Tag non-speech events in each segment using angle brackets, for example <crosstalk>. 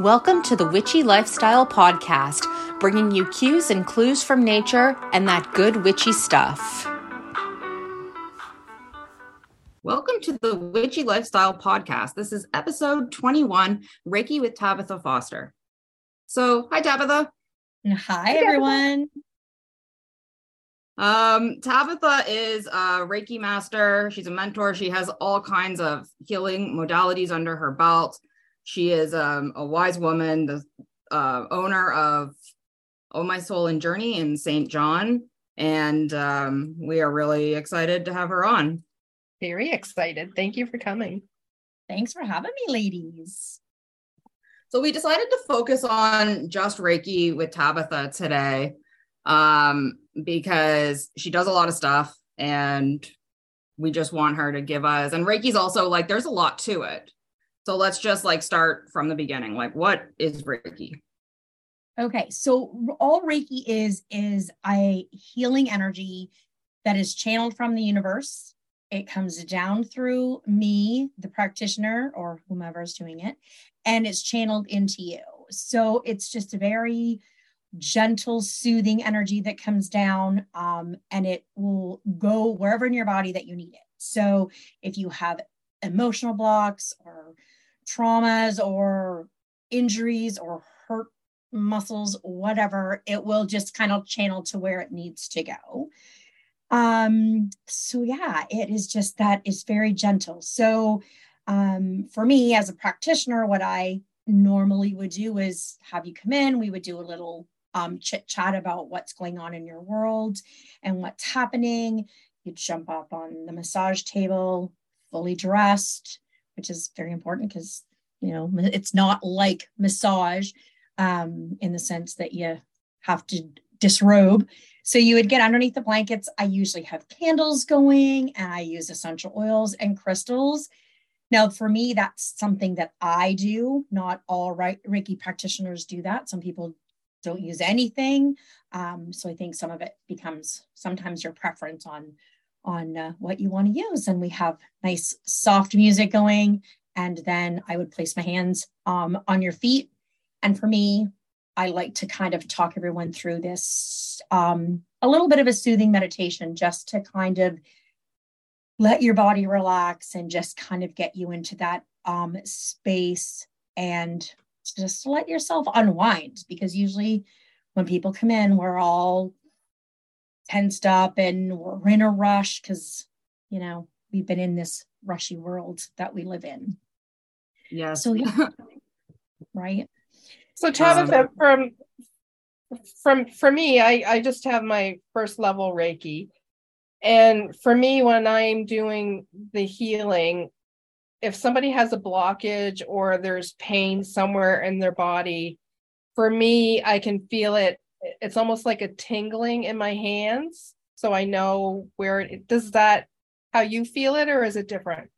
Welcome to the Witchy Lifestyle Podcast, bringing you cues and clues from nature and that good witchy stuff. Welcome to the Witchy Lifestyle Podcast. This is episode 21 Reiki with Tabatha Foster. So, hi, Tabatha. Hi, hi everyone. Um, Tabatha is a Reiki master. She's a mentor. She has all kinds of healing modalities under her belt. She is um, a wise woman, the uh, owner of Oh My Soul and Journey in St. John. And um, we are really excited to have her on. Very excited. Thank you for coming. Thanks for having me, ladies. So we decided to focus on just Reiki with Tabatha today um, because she does a lot of stuff and we just want her to give us and Reiki's also like there's a lot to it. So let's just like start from the beginning. Like what is Reiki? Okay, so all Reiki is is a healing energy that is channeled from the universe. It comes down through me, the practitioner, or whomever is doing it, and it's channeled into you. So it's just a very gentle, soothing energy that comes down, um, and it will go wherever in your body that you need it. So if you have emotional blocks or traumas or injuries or hurt muscles, whatever, it will just kind of channel to where it needs to go. Um, so yeah, it is just that is very gentle. So um, for me as a practitioner, what I normally would do is have you come in, we would do a little um, chit chat about what's going on in your world and what's happening. You'd jump up on the massage table, fully dressed, which is very important because you know it's not like massage um, in the sense that you have to disrobe. So you would get underneath the blankets. I usually have candles going, and I use essential oils and crystals. Now, for me, that's something that I do. Not all right Reiki practitioners do that. Some people don't use anything. Um, so I think some of it becomes sometimes your preference on on uh, what you want to use. And we have nice soft music going. And then I would place my hands um, on your feet. And for me, I like to kind of talk everyone through this um, a little bit of a soothing meditation just to kind of let your body relax and just kind of get you into that um, space and just let yourself unwind because usually when people come in, we're all tensed up and we're in a rush because, you know, we've been in this rushy world that we live in. Yeah. So, yeah. <laughs> right. So, Tabatha, um, from from for me, I I just have my first level Reiki, and for me, when I'm doing the healing, if somebody has a blockage or there's pain somewhere in their body, for me, I can feel it. It's almost like a tingling in my hands. So I know where it does that how you feel it or is it different?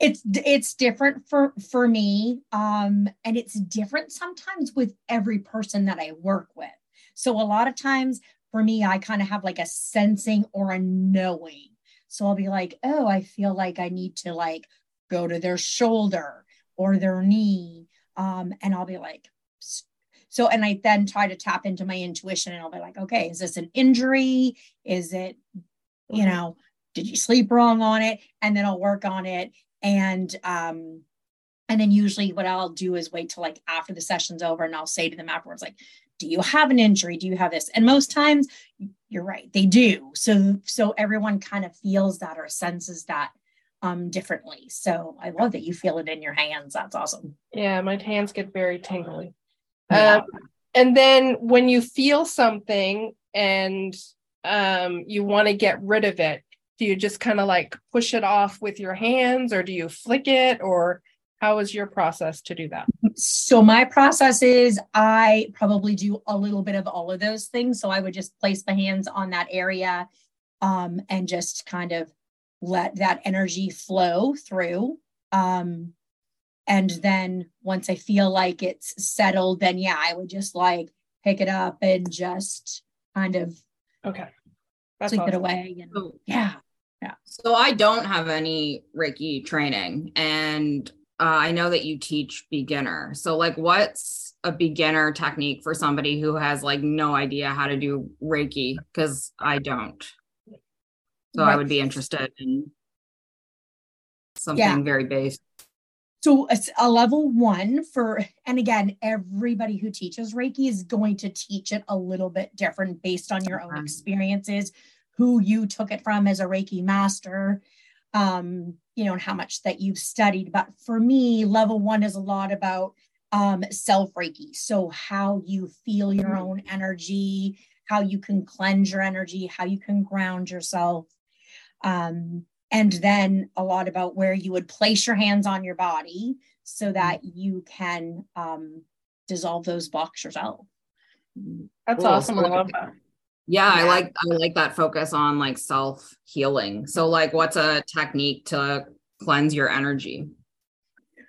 It's it's different for for me. Um and it's different sometimes with every person that I work with. So a lot of times for me, I kind of have like a sensing or a knowing. So I'll be like, oh, I feel like I need to like go to their shoulder or their knee. Um, and I'll be like, so, and I then try to tap into my intuition and I'll be like, okay, is this an injury? Is it, you mm-hmm. know, did you sleep wrong on it? And then I'll work on it. And, um, and then usually what I'll do is wait till like after the session's over and I'll say to them afterwards, like, do you have an injury? Do you have this? And most times you're right, they do. So, so everyone kind of feels that or senses that um, differently. So I love that you feel it in your hands. That's awesome. Yeah, my hands get very tingly. Yeah. Um, and then when you feel something and um, you want to get rid of it, do you just kind of like push it off with your hands or do you flick it or how is your process to do that? So my process is I probably do a little bit of all of those things. So I would just place my hands on that area um, and just kind of let that energy flow through. Um, and then once I feel like it's settled, then yeah, I would just like pick it up and just kind of okay That's sleep awesome. it away. And, so, yeah. Yeah. So I don't have any Reiki training and uh, I know that you teach beginner. So, like, what's a beginner technique for somebody who has like no idea how to do Reiki? Because I don't. So, right. I would be interested in something yeah. very basic. So, it's a level one for, and again, everybody who teaches Reiki is going to teach it a little bit different based on your own experiences, who you took it from as a Reiki master um, you know, and how much that you've studied. But for me, level one is a lot about um, self Reiki. So, how you feel your mm-hmm. own energy, how you can cleanse your energy, how you can ground yourself. Um, and then a lot about where you would place your hands on your body so mm-hmm. that you can um, dissolve those blocks yourself. That's cool. awesome. I love that. Yeah, I like I like that focus on like self healing. So like what's a technique to cleanse your energy?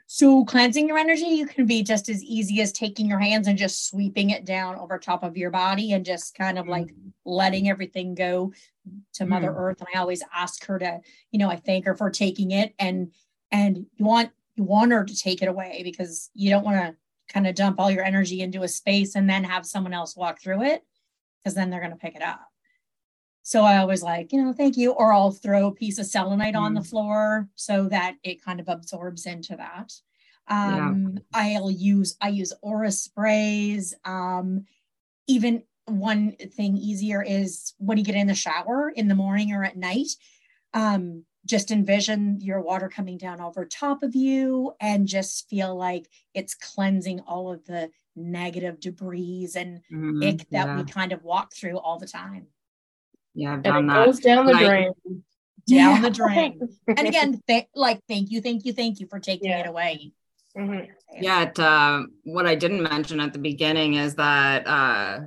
So cleansing your energy, you can be just as easy as taking your hands and just sweeping it down over top of your body and just kind of like mm. letting everything go to Mother mm. Earth. And I always ask her to, you know, I thank her for taking it and and you want you want her to take it away because you don't want to kind of dump all your energy into a space and then have someone else walk through it because then they're going to pick it up. So I always like, you know, thank you. Or I'll throw a piece of selenite mm. on the mm. floor so that it kind of absorbs into that. Um, yeah. I'll use, I use aura sprays. Um, even one thing easier is when you get in the shower in the morning or at night, um, just envision your water coming down over top of you and just feel like it's cleansing all of the negative debris and mm-hmm, ick that yeah. we kind of walk through all the time. Yeah, I've done and it that. goes down the drain. Down yeah. the <laughs> drain. and again, <laughs> th- like thank you, thank you, thank you for taking yeah. it away. Mm-hmm. Yeah, it, uh, what I didn't mention at the beginning is that uh,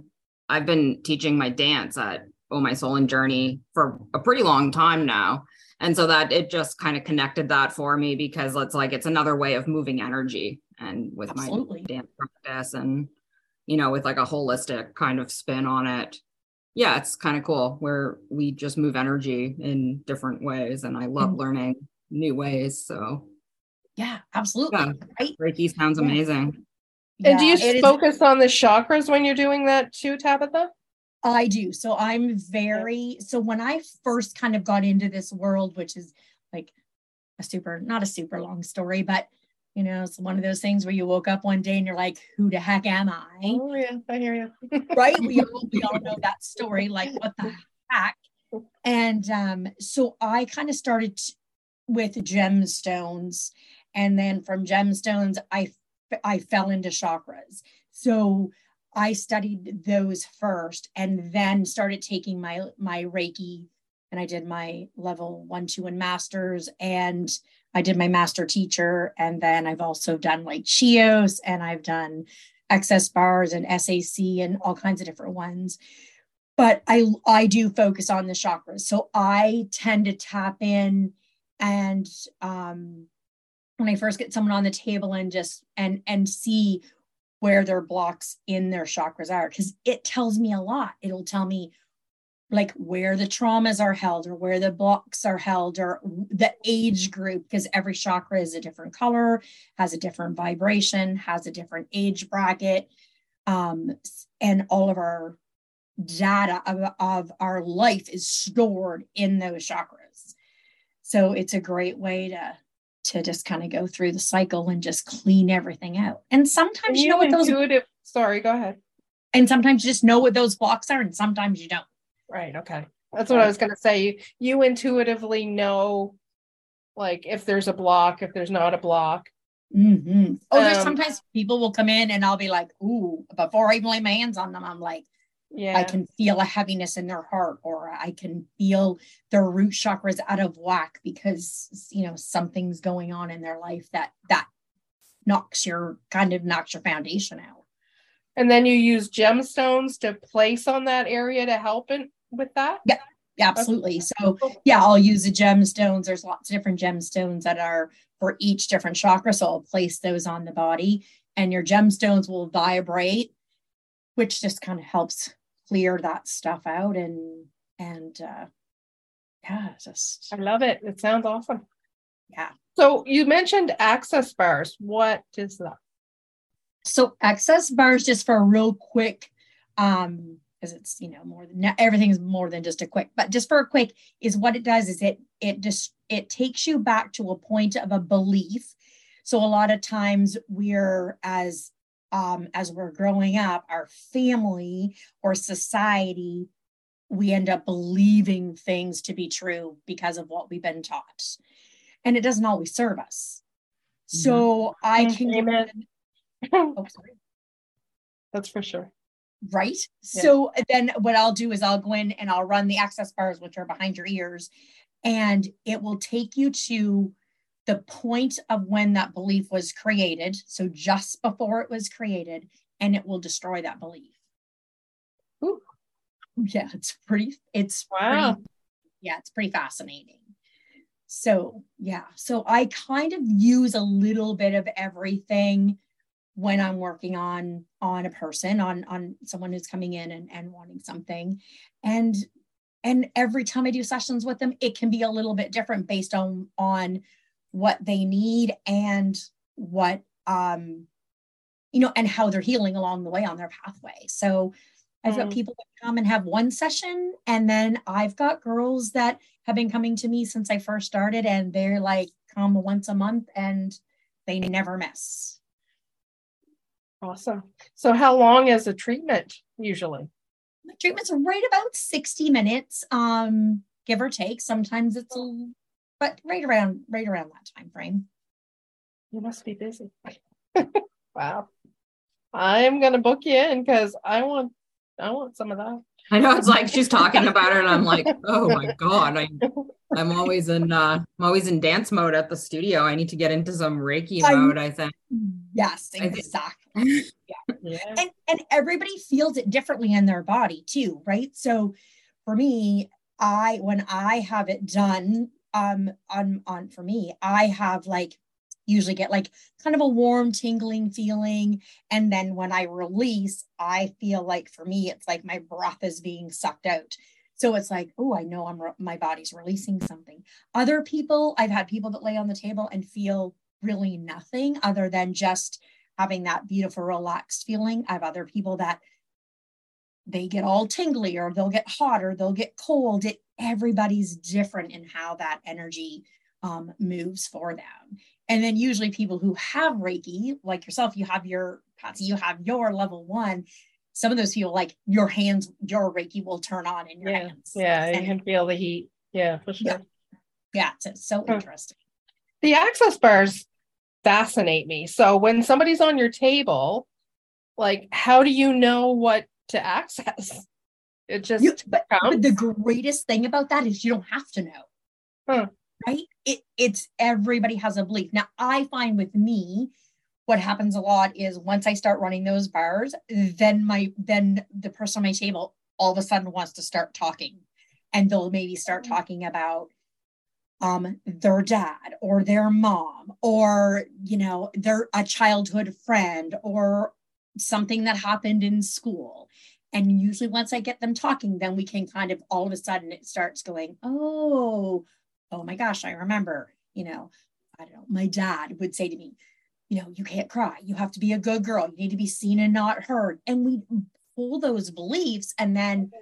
I've been teaching my dance at Oh My Soul and Journey for a pretty long time now and so that it just kind of connected that for me because it's like it's another way of moving energy and with Absolutely. my dance practice and you know with like a holistic kind of spin on it yeah it's kind of cool where we just move energy in different ways and i love mm-hmm. learning new ways so yeah absolutely yeah. Right? reiki sounds yeah. amazing and do you focus is- on the chakras when you're doing that too tabatha I do. So I'm very so when I first kind of got into this world, which is like a super not a super long story, but you know, it's one of those things where you woke up one day and you're like, who the heck am I? Oh yeah, I hear you. <laughs> right? We all we all know that story, like what the heck? And um, so I kind of started t- with gemstones, and then from gemstones, I I fell into chakras. So I studied those first and then started taking my my Reiki and I did my level one, two, and masters and I did my master teacher. And then I've also done like Chios and I've done access bars and SAC and all kinds of different ones. But I I do focus on the chakras. So I tend to tap in and um when I first get someone on the table and just and and see where their blocks in their chakras are because it tells me a lot. It'll tell me like where the traumas are held or where the blocks are held or the age group because every chakra is a different color has a different vibration has a different age bracket um, and all of our data of, of our life is stored in those chakras so it's a great way to to just kind of go through the cycle and just clean everything out. And sometimes you, you know what those sorry, go ahead. And sometimes you just know what those blocks are, and sometimes you don't. Right. Okay. That's what I was gonna say. You you intuitively know like if there's a block, if there's not a block. Mm-hmm. Oh, there's um, sometimes people will come in and I'll be like, ooh, before I even lay my hands on them, I'm like, yeah i can feel a heaviness in their heart or i can feel their root chakras out of whack because you know something's going on in their life that that knocks your kind of knocks your foundation out and then you use gemstones to place on that area to help it with that yeah yeah, absolutely. So yeah, I'll use the gemstones. There's lots of different gemstones that are for each different chakra. So I'll place those on the body and your gemstones will vibrate, which just kind of helps clear that stuff out and and uh yeah just i love it it sounds awesome yeah So you mentioned access bars. What is that? So access bars, just for a real quick, um, because it's you know more than everything is more than just a quick, but just for a quick is what it does is it it just it takes you back to a point of a belief. So a lot of times we're as um, as we're growing up, our family or society, we end up believing things to be true because of what we've been taught. And it doesn't always serve us. So mm-hmm. I can. Amen. oh, sorry. That's for sure. Right. Yeah. So then what I'll do is I'll go in and I'll run the access bars, which are behind your ears, and it will take you to the point of when that belief was created. So just before it was created, and it will destroy that belief. Ooh. <laughs> Yeah, it's pretty, it's wow. Pretty, yeah, it's pretty fascinating. So yeah, so I kind of use a little bit of everything when I'm working on on a person, on on someone who's coming in and, and wanting something. And and every time I do sessions with them, it can be a little bit different based on on what they need and what um you know and how they're healing along the way on their pathway so i've got mm. people that come and have one session and then i've got girls that have been coming to me since i first started and they're like come once a month and they never miss awesome so how long is a treatment usually the treatment's right about 60 minutes um give or take sometimes it's a but right around right around that time frame. You must be busy. <laughs> wow. I'm gonna book you in because I want I want some of that. I know it's like she's talking <laughs> about it, and I'm like, oh my god, I, I'm always in uh, I'm always in dance mode at the studio. I need to get into some Reiki I'm, mode. I think. Yes, exactly. Yeah. <laughs> And and everybody feels it differently in their body too, right? So, for me, I when I have it done um on on for me i have like usually get like kind of a warm tingling feeling and then when i release i feel like for me it's like my breath is being sucked out so it's like oh i know i'm re- my body's releasing something other people i've had people that lay on the table and feel really nothing other than just having that beautiful relaxed feeling i have other people that they get all tingly or they'll get hot or they'll get cold it everybody's different in how that energy um, moves for them. And then usually people who have Reiki, like yourself, you have your Patsy, you have your level one. Some of those feel like your hands, your Reiki will turn on in your yeah. hands. Yeah, and, you can feel the heat. Yeah, for sure. Yeah, yeah it's, so interesting. The access bars fascinate me. So when somebody's on your table, like how do you know what to access? It just you, but, but, the greatest thing about that is you don't have to know. Huh. Right? It it's everybody has a belief. Now I find with me, what happens a lot is once I start running those bars, then my then the person on my table all of a sudden wants to start talking. And they'll maybe start mm-hmm. talking about um, their dad or their mom or you know their a childhood friend or something that happened in school and usually once I get them talking, then we can kind of all of a sudden it starts going, oh, oh my gosh, I remember, you know, I don't know, my dad would say to me, you know, you can't cry. You have to be a good girl. You need to be seen and not heard. And we pull those beliefs and then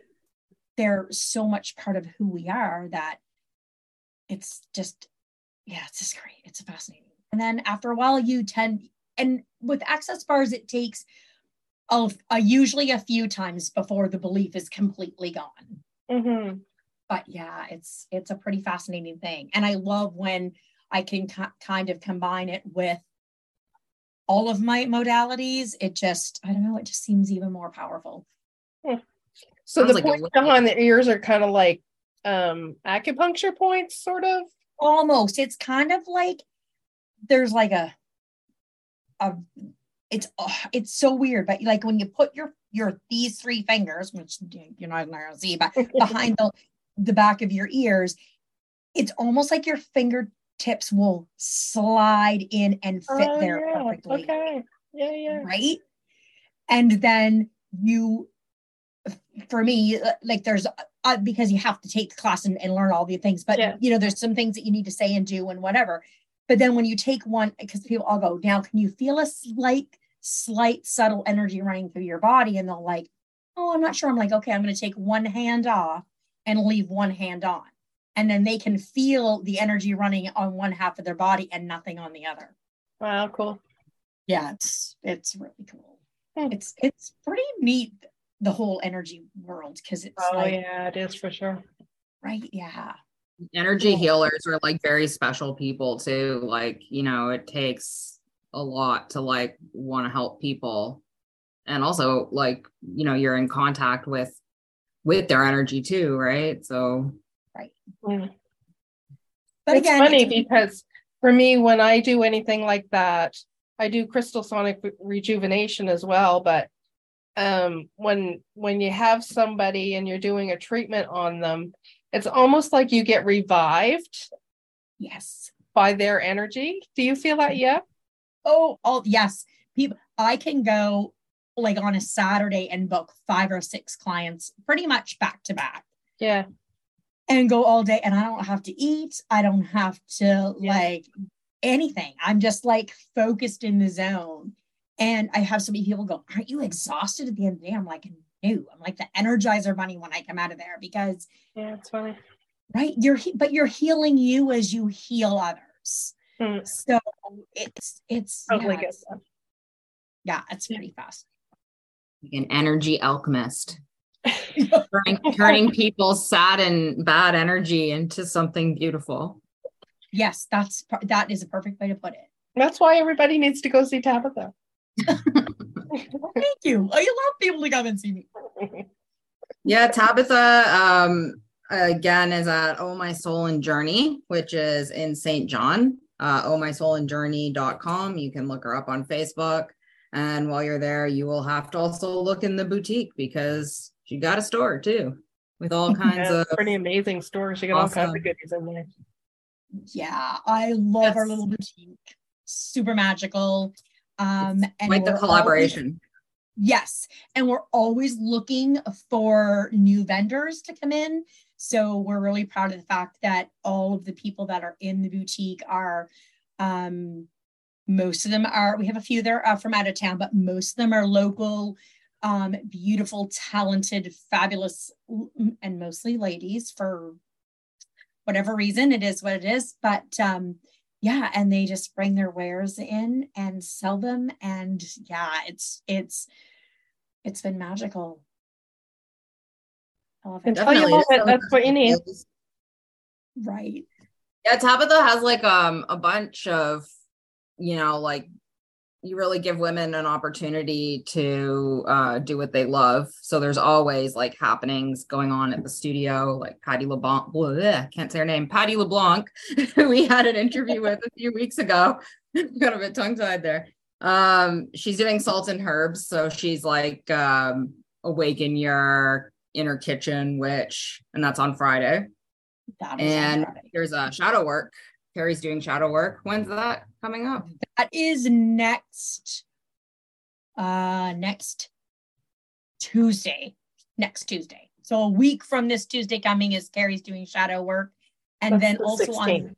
they're so much part of who we are that it's just, yeah, it's just great. It's fascinating. And then after a while, you tend, and with access bars, it takes of uh, usually a few times before the belief is completely gone. Mm-hmm. But yeah, it's it's a pretty fascinating thing, and I love when I can kind of combine it with all of my modalities. It just I don't know, it just seems even more powerful. Hmm. So Sounds the like points behind the ears are kind of like um acupuncture points, sort of. Almost. It's kind of like there's like a a it's oh, it's so weird but like when you put your your these three fingers which you're not going to see but <laughs> behind the the back of your ears it's almost like your fingertips will slide in and fit oh, there yeah. perfectly okay yeah yeah right and then you for me like there's uh, because you have to take the class and, and learn all the things but yeah. you know there's some things that you need to say and do and whatever But then when you take one, because people all go, now can you feel a slight, slight, subtle energy running through your body? And they'll like, oh, I'm not sure. I'm like, okay, I'm going to take one hand off and leave one hand on. And then they can feel the energy running on one half of their body and nothing on the other. Wow, cool. Yeah, it's it's really cool. Hmm. It's it's pretty neat the whole energy world because it's oh like, yeah, it is for sure. Right. Yeah. Energy cool. healers are like very special people too. Like, you know, it takes a lot to like want to help people. And also like, you know, you're in contact with with their energy too, right? So right. Mm. But it's again, funny it's- because for me, when I do anything like that, I do crystal sonic rejuvenation as well. But um, when when you have somebody and you're doing a treatment on them, it's almost like you get revived. Yes. By their energy. Do you feel that? Yeah. Oh, all yes. People, I can go like on a Saturday and book five or six clients pretty much back to back. Yeah. And go all day and I don't have to eat. I don't have to yeah. like anything. I'm just like focused in the zone. And I have so many people go, Aren't you exhausted at the end of the day? I'm like, No, I'm like the energizer bunny when I come out of there because yeah, it's funny. Right. You're but you're healing you as you heal others. Mm. So it's it's totally yeah, it's, yeah, it's pretty fast Like an energy alchemist <laughs> turning, turning people's sad and bad energy into something beautiful yes that's that is a perfect way to put it that's why everybody needs to go see tabatha <laughs> thank you i love people to come and see me yeah tabatha um again is at oh my soul and journey which is in st john uh oh my soul and journey.com you can look her up on facebook and while you're there, you will have to also look in the boutique because she got a store too with all <laughs> kinds yeah, of pretty amazing store. She got awesome. all kinds of goodies in there. Yeah, I love That's, our little boutique. Super magical. Um and like the collaboration. Always, yes. And we're always looking for new vendors to come in. So we're really proud of the fact that all of the people that are in the boutique are um most of them are, we have a few that are uh, from out of town, but most of them are local, um, beautiful, talented, fabulous, and mostly ladies for whatever reason. It is what it is. But um, yeah, and they just bring their wares in and sell them. And yeah, it's, it's, it's been magical. I love it. Tell you that's what you need. Right. Yeah, Tabatha has like um a bunch of you know, like you really give women an opportunity to uh, do what they love. So there's always like happenings going on at the studio, like Patty LeBlanc, bleh, can't say her name, Patty LeBlanc, who <laughs> we had an interview with a few weeks ago. <laughs> Got a bit tongue tied there. Um, she's doing salt and herbs. So she's like um, awaken your inner kitchen which, and that's on Friday. and Friday. there's a shadow work Carrie's doing shadow work. When's that coming up? That is next uh next Tuesday. Next Tuesday. So a week from this Tuesday coming is Carrie's doing shadow work. And That's then the also 16th. on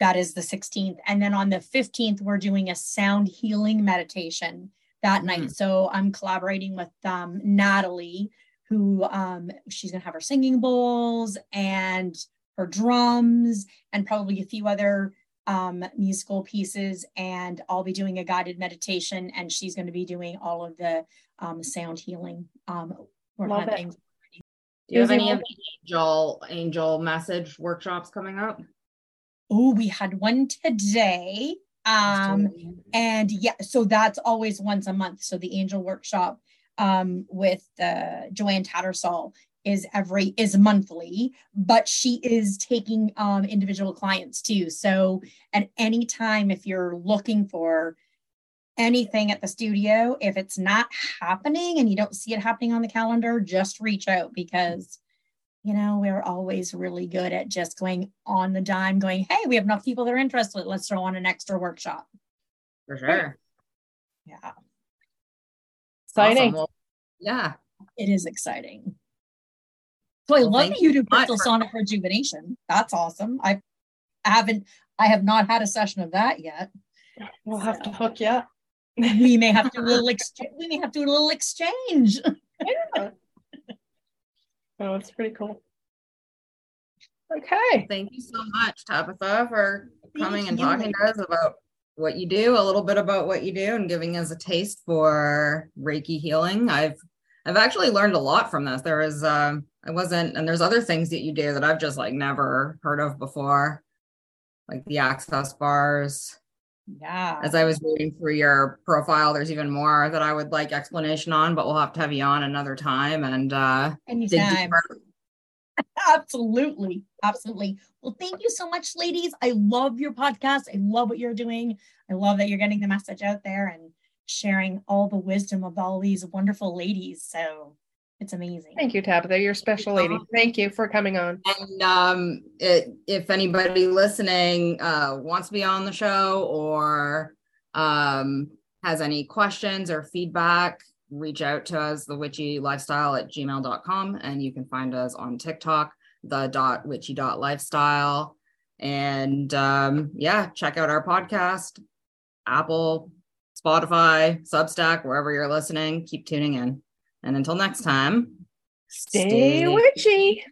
that is the 16th. And then on the 15th, we're doing a sound healing meditation that mm-hmm. night. So I'm collaborating with um, Natalie, who um, she's gonna have her singing bowls and her drums and probably a few other um, musical pieces. And I'll be doing a guided meditation, and she's going to be doing all of the um, sound healing. Um, Love it. Do you have any of the angel angel message workshops coming up? Oh, we had one today. Um, and yeah, so that's always once a month. So the angel workshop um, with uh, Joanne Tattersall is every is monthly but she is taking um, individual clients too. So at any time if you're looking for anything at the studio if it's not happening and you don't see it happening on the calendar just reach out because you know we're always really good at just going on the dime going hey we have enough people that are interested. Let's throw on an extra workshop. For sure. Yeah. Exciting. Awesome. well, yeah. It is exciting so I well, love that you do crystal sonic rejuvenation. That's awesome. I haven't I have not had a session of that yet. We'll have to hook you up. We may have to do a little <laughs> exchange. We may have to do a little exchange. Yeah. Oh, it's pretty cool. Okay. Thank you so much, Tabatha, for Thank coming and you. talking to us about what you do, a little bit about what you do, and giving us a taste for Reiki healing. I've I've actually learned a lot from this. There is um I wasn't and there's other things that you do that I've just like never heard of before, like the access bars. Yeah. As I was reading through your profile, there's even more that I would like explanation on, but we'll have to have you on another time and uh Anytime. <laughs> Absolutely. Absolutely. Well, thank you so much, ladies. I love your podcast. I love what you're doing. I love that you're getting the message out there and sharing all the wisdom of all these wonderful ladies. So it's amazing. Thank you, Tabatha. You're a special lady. Thank you for coming on. And um, it, if anybody listening uh, wants to be on the show or um, has any questions or feedback, reach out to us, the witchy lifestyle at gmail.com. And you can find us on TikTok, the dot witchy dot lifestyle. And um, yeah, check out our podcast, Apple, Spotify, Substack, wherever you're listening. Keep tuning in. And until next time, Stay witchy.